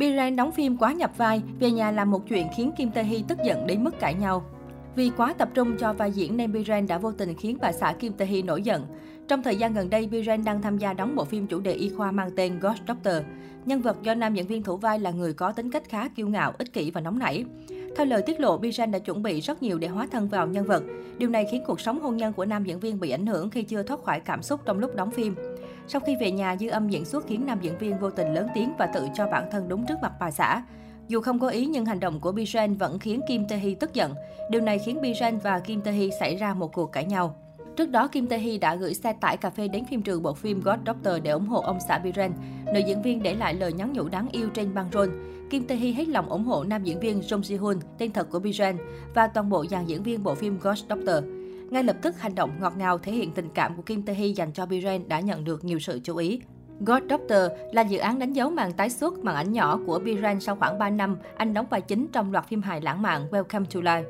Biren đóng phim quá nhập vai, về nhà làm một chuyện khiến Kim Tae Hee tức giận đến mức cãi nhau. Vì quá tập trung cho vai diễn nên Biren đã vô tình khiến bà xã Kim Tae Hee nổi giận. Trong thời gian gần đây, Biren đang tham gia đóng bộ phim chủ đề y khoa mang tên Ghost Doctor. Nhân vật do nam diễn viên thủ vai là người có tính cách khá kiêu ngạo, ích kỷ và nóng nảy. Theo lời tiết lộ, Biren đã chuẩn bị rất nhiều để hóa thân vào nhân vật. Điều này khiến cuộc sống hôn nhân của nam diễn viên bị ảnh hưởng khi chưa thoát khỏi cảm xúc trong lúc đóng phim. Sau khi về nhà, dư âm diễn xuất khiến nam diễn viên vô tình lớn tiếng và tự cho bản thân đúng trước mặt bà xã. Dù không có ý nhưng hành động của Bijan vẫn khiến Kim Tae Hee tức giận. Điều này khiến Bijan và Kim Tae Hee xảy ra một cuộc cãi nhau. Trước đó, Kim Tae Hee đã gửi xe tải cà phê đến phim trường bộ phim God Doctor để ủng hộ ông xã Biren. Nữ diễn viên để lại lời nhắn nhủ đáng yêu trên băng rôn. Kim Tae Hee hết lòng ủng hộ nam diễn viên Jong Ji Hoon, tên thật của Biren, và toàn bộ dàn diễn viên bộ phim God Doctor. Ngay lập tức, hành động ngọt ngào thể hiện tình cảm của Kim Tae Hee dành cho Biren đã nhận được nhiều sự chú ý. God Doctor là dự án đánh dấu màn tái xuất màn ảnh nhỏ của Biren sau khoảng 3 năm anh đóng vai chính trong loạt phim hài lãng mạn Welcome to Life.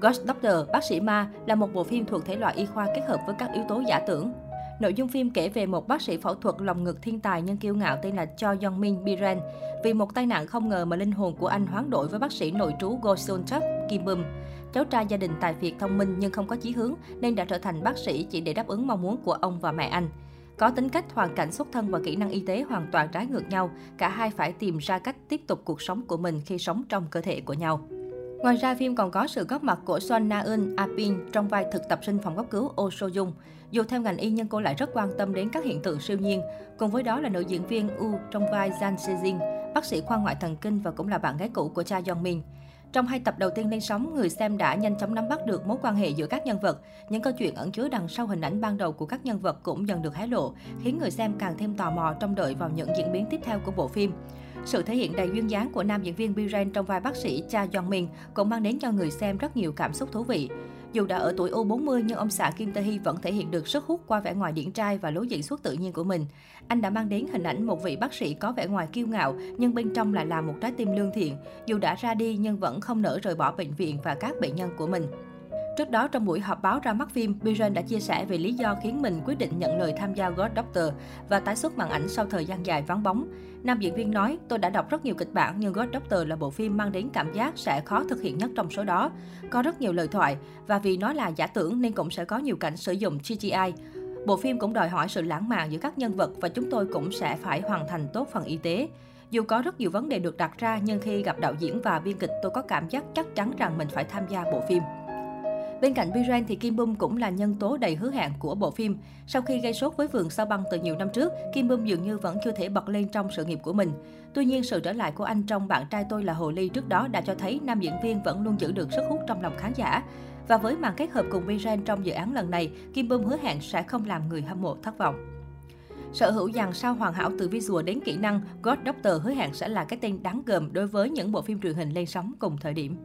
Ghost Doctor, bác sĩ ma là một bộ phim thuộc thể loại y khoa kết hợp với các yếu tố giả tưởng. Nội dung phim kể về một bác sĩ phẫu thuật lòng ngực thiên tài nhưng kiêu ngạo tên là Cho Yong Min Biren. Vì một tai nạn không ngờ mà linh hồn của anh hoán đổi với bác sĩ nội trú Go Seon Chuk Kim Bum. Cháu trai gia đình tài phiệt thông minh nhưng không có chí hướng nên đã trở thành bác sĩ chỉ để đáp ứng mong muốn của ông và mẹ anh. Có tính cách, hoàn cảnh xuất thân và kỹ năng y tế hoàn toàn trái ngược nhau, cả hai phải tìm ra cách tiếp tục cuộc sống của mình khi sống trong cơ thể của nhau. Ngoài ra, phim còn có sự góp mặt của Son Na Eun Apin trong vai thực tập sinh phòng cấp cứu Oh So Jung. Dù theo ngành y nhưng cô lại rất quan tâm đến các hiện tượng siêu nhiên. Cùng với đó là nữ diễn viên U trong vai Jan Se Jin, bác sĩ khoa ngoại thần kinh và cũng là bạn gái cũ của cha Yong Min. Trong hai tập đầu tiên lên sóng, người xem đã nhanh chóng nắm bắt được mối quan hệ giữa các nhân vật. Những câu chuyện ẩn chứa đằng sau hình ảnh ban đầu của các nhân vật cũng dần được hé lộ, khiến người xem càng thêm tò mò trong đợi vào những diễn biến tiếp theo của bộ phim. Sự thể hiện đầy duyên dáng của nam diễn viên Biren trong vai bác sĩ Cha Yong Min cũng mang đến cho người xem rất nhiều cảm xúc thú vị. Dù đã ở tuổi U40 nhưng ông xã Kim Tae Hee vẫn thể hiện được sức hút qua vẻ ngoài điển trai và lối diễn xuất tự nhiên của mình. Anh đã mang đến hình ảnh một vị bác sĩ có vẻ ngoài kiêu ngạo, nhưng bên trong lại là một trái tim lương thiện. Dù đã ra đi, nhưng vẫn không nỡ rời bỏ bệnh viện và các bệnh nhân của mình. Trước đó, trong buổi họp báo ra mắt phim, Biren đã chia sẻ về lý do khiến mình quyết định nhận lời tham gia God Doctor và tái xuất màn ảnh sau thời gian dài vắng bóng. Nam diễn viên nói, tôi đã đọc rất nhiều kịch bản nhưng God Doctor là bộ phim mang đến cảm giác sẽ khó thực hiện nhất trong số đó. Có rất nhiều lời thoại và vì nó là giả tưởng nên cũng sẽ có nhiều cảnh sử dụng CGI. Bộ phim cũng đòi hỏi sự lãng mạn giữa các nhân vật và chúng tôi cũng sẽ phải hoàn thành tốt phần y tế. Dù có rất nhiều vấn đề được đặt ra nhưng khi gặp đạo diễn và biên kịch tôi có cảm giác chắc chắn rằng mình phải tham gia bộ phim. Bên cạnh Biren thì Kim Bum cũng là nhân tố đầy hứa hẹn của bộ phim. Sau khi gây sốt với vườn sao băng từ nhiều năm trước, Kim Bum dường như vẫn chưa thể bật lên trong sự nghiệp của mình. Tuy nhiên, sự trở lại của anh trong Bạn trai tôi là Hồ Ly trước đó đã cho thấy nam diễn viên vẫn luôn giữ được sức hút trong lòng khán giả. Và với màn kết hợp cùng Biren trong dự án lần này, Kim Bum hứa hẹn sẽ không làm người hâm mộ thất vọng. Sở hữu dàn sao hoàn hảo từ visual đến kỹ năng, God Doctor hứa hẹn sẽ là cái tên đáng gờm đối với những bộ phim truyền hình lên sóng cùng thời điểm.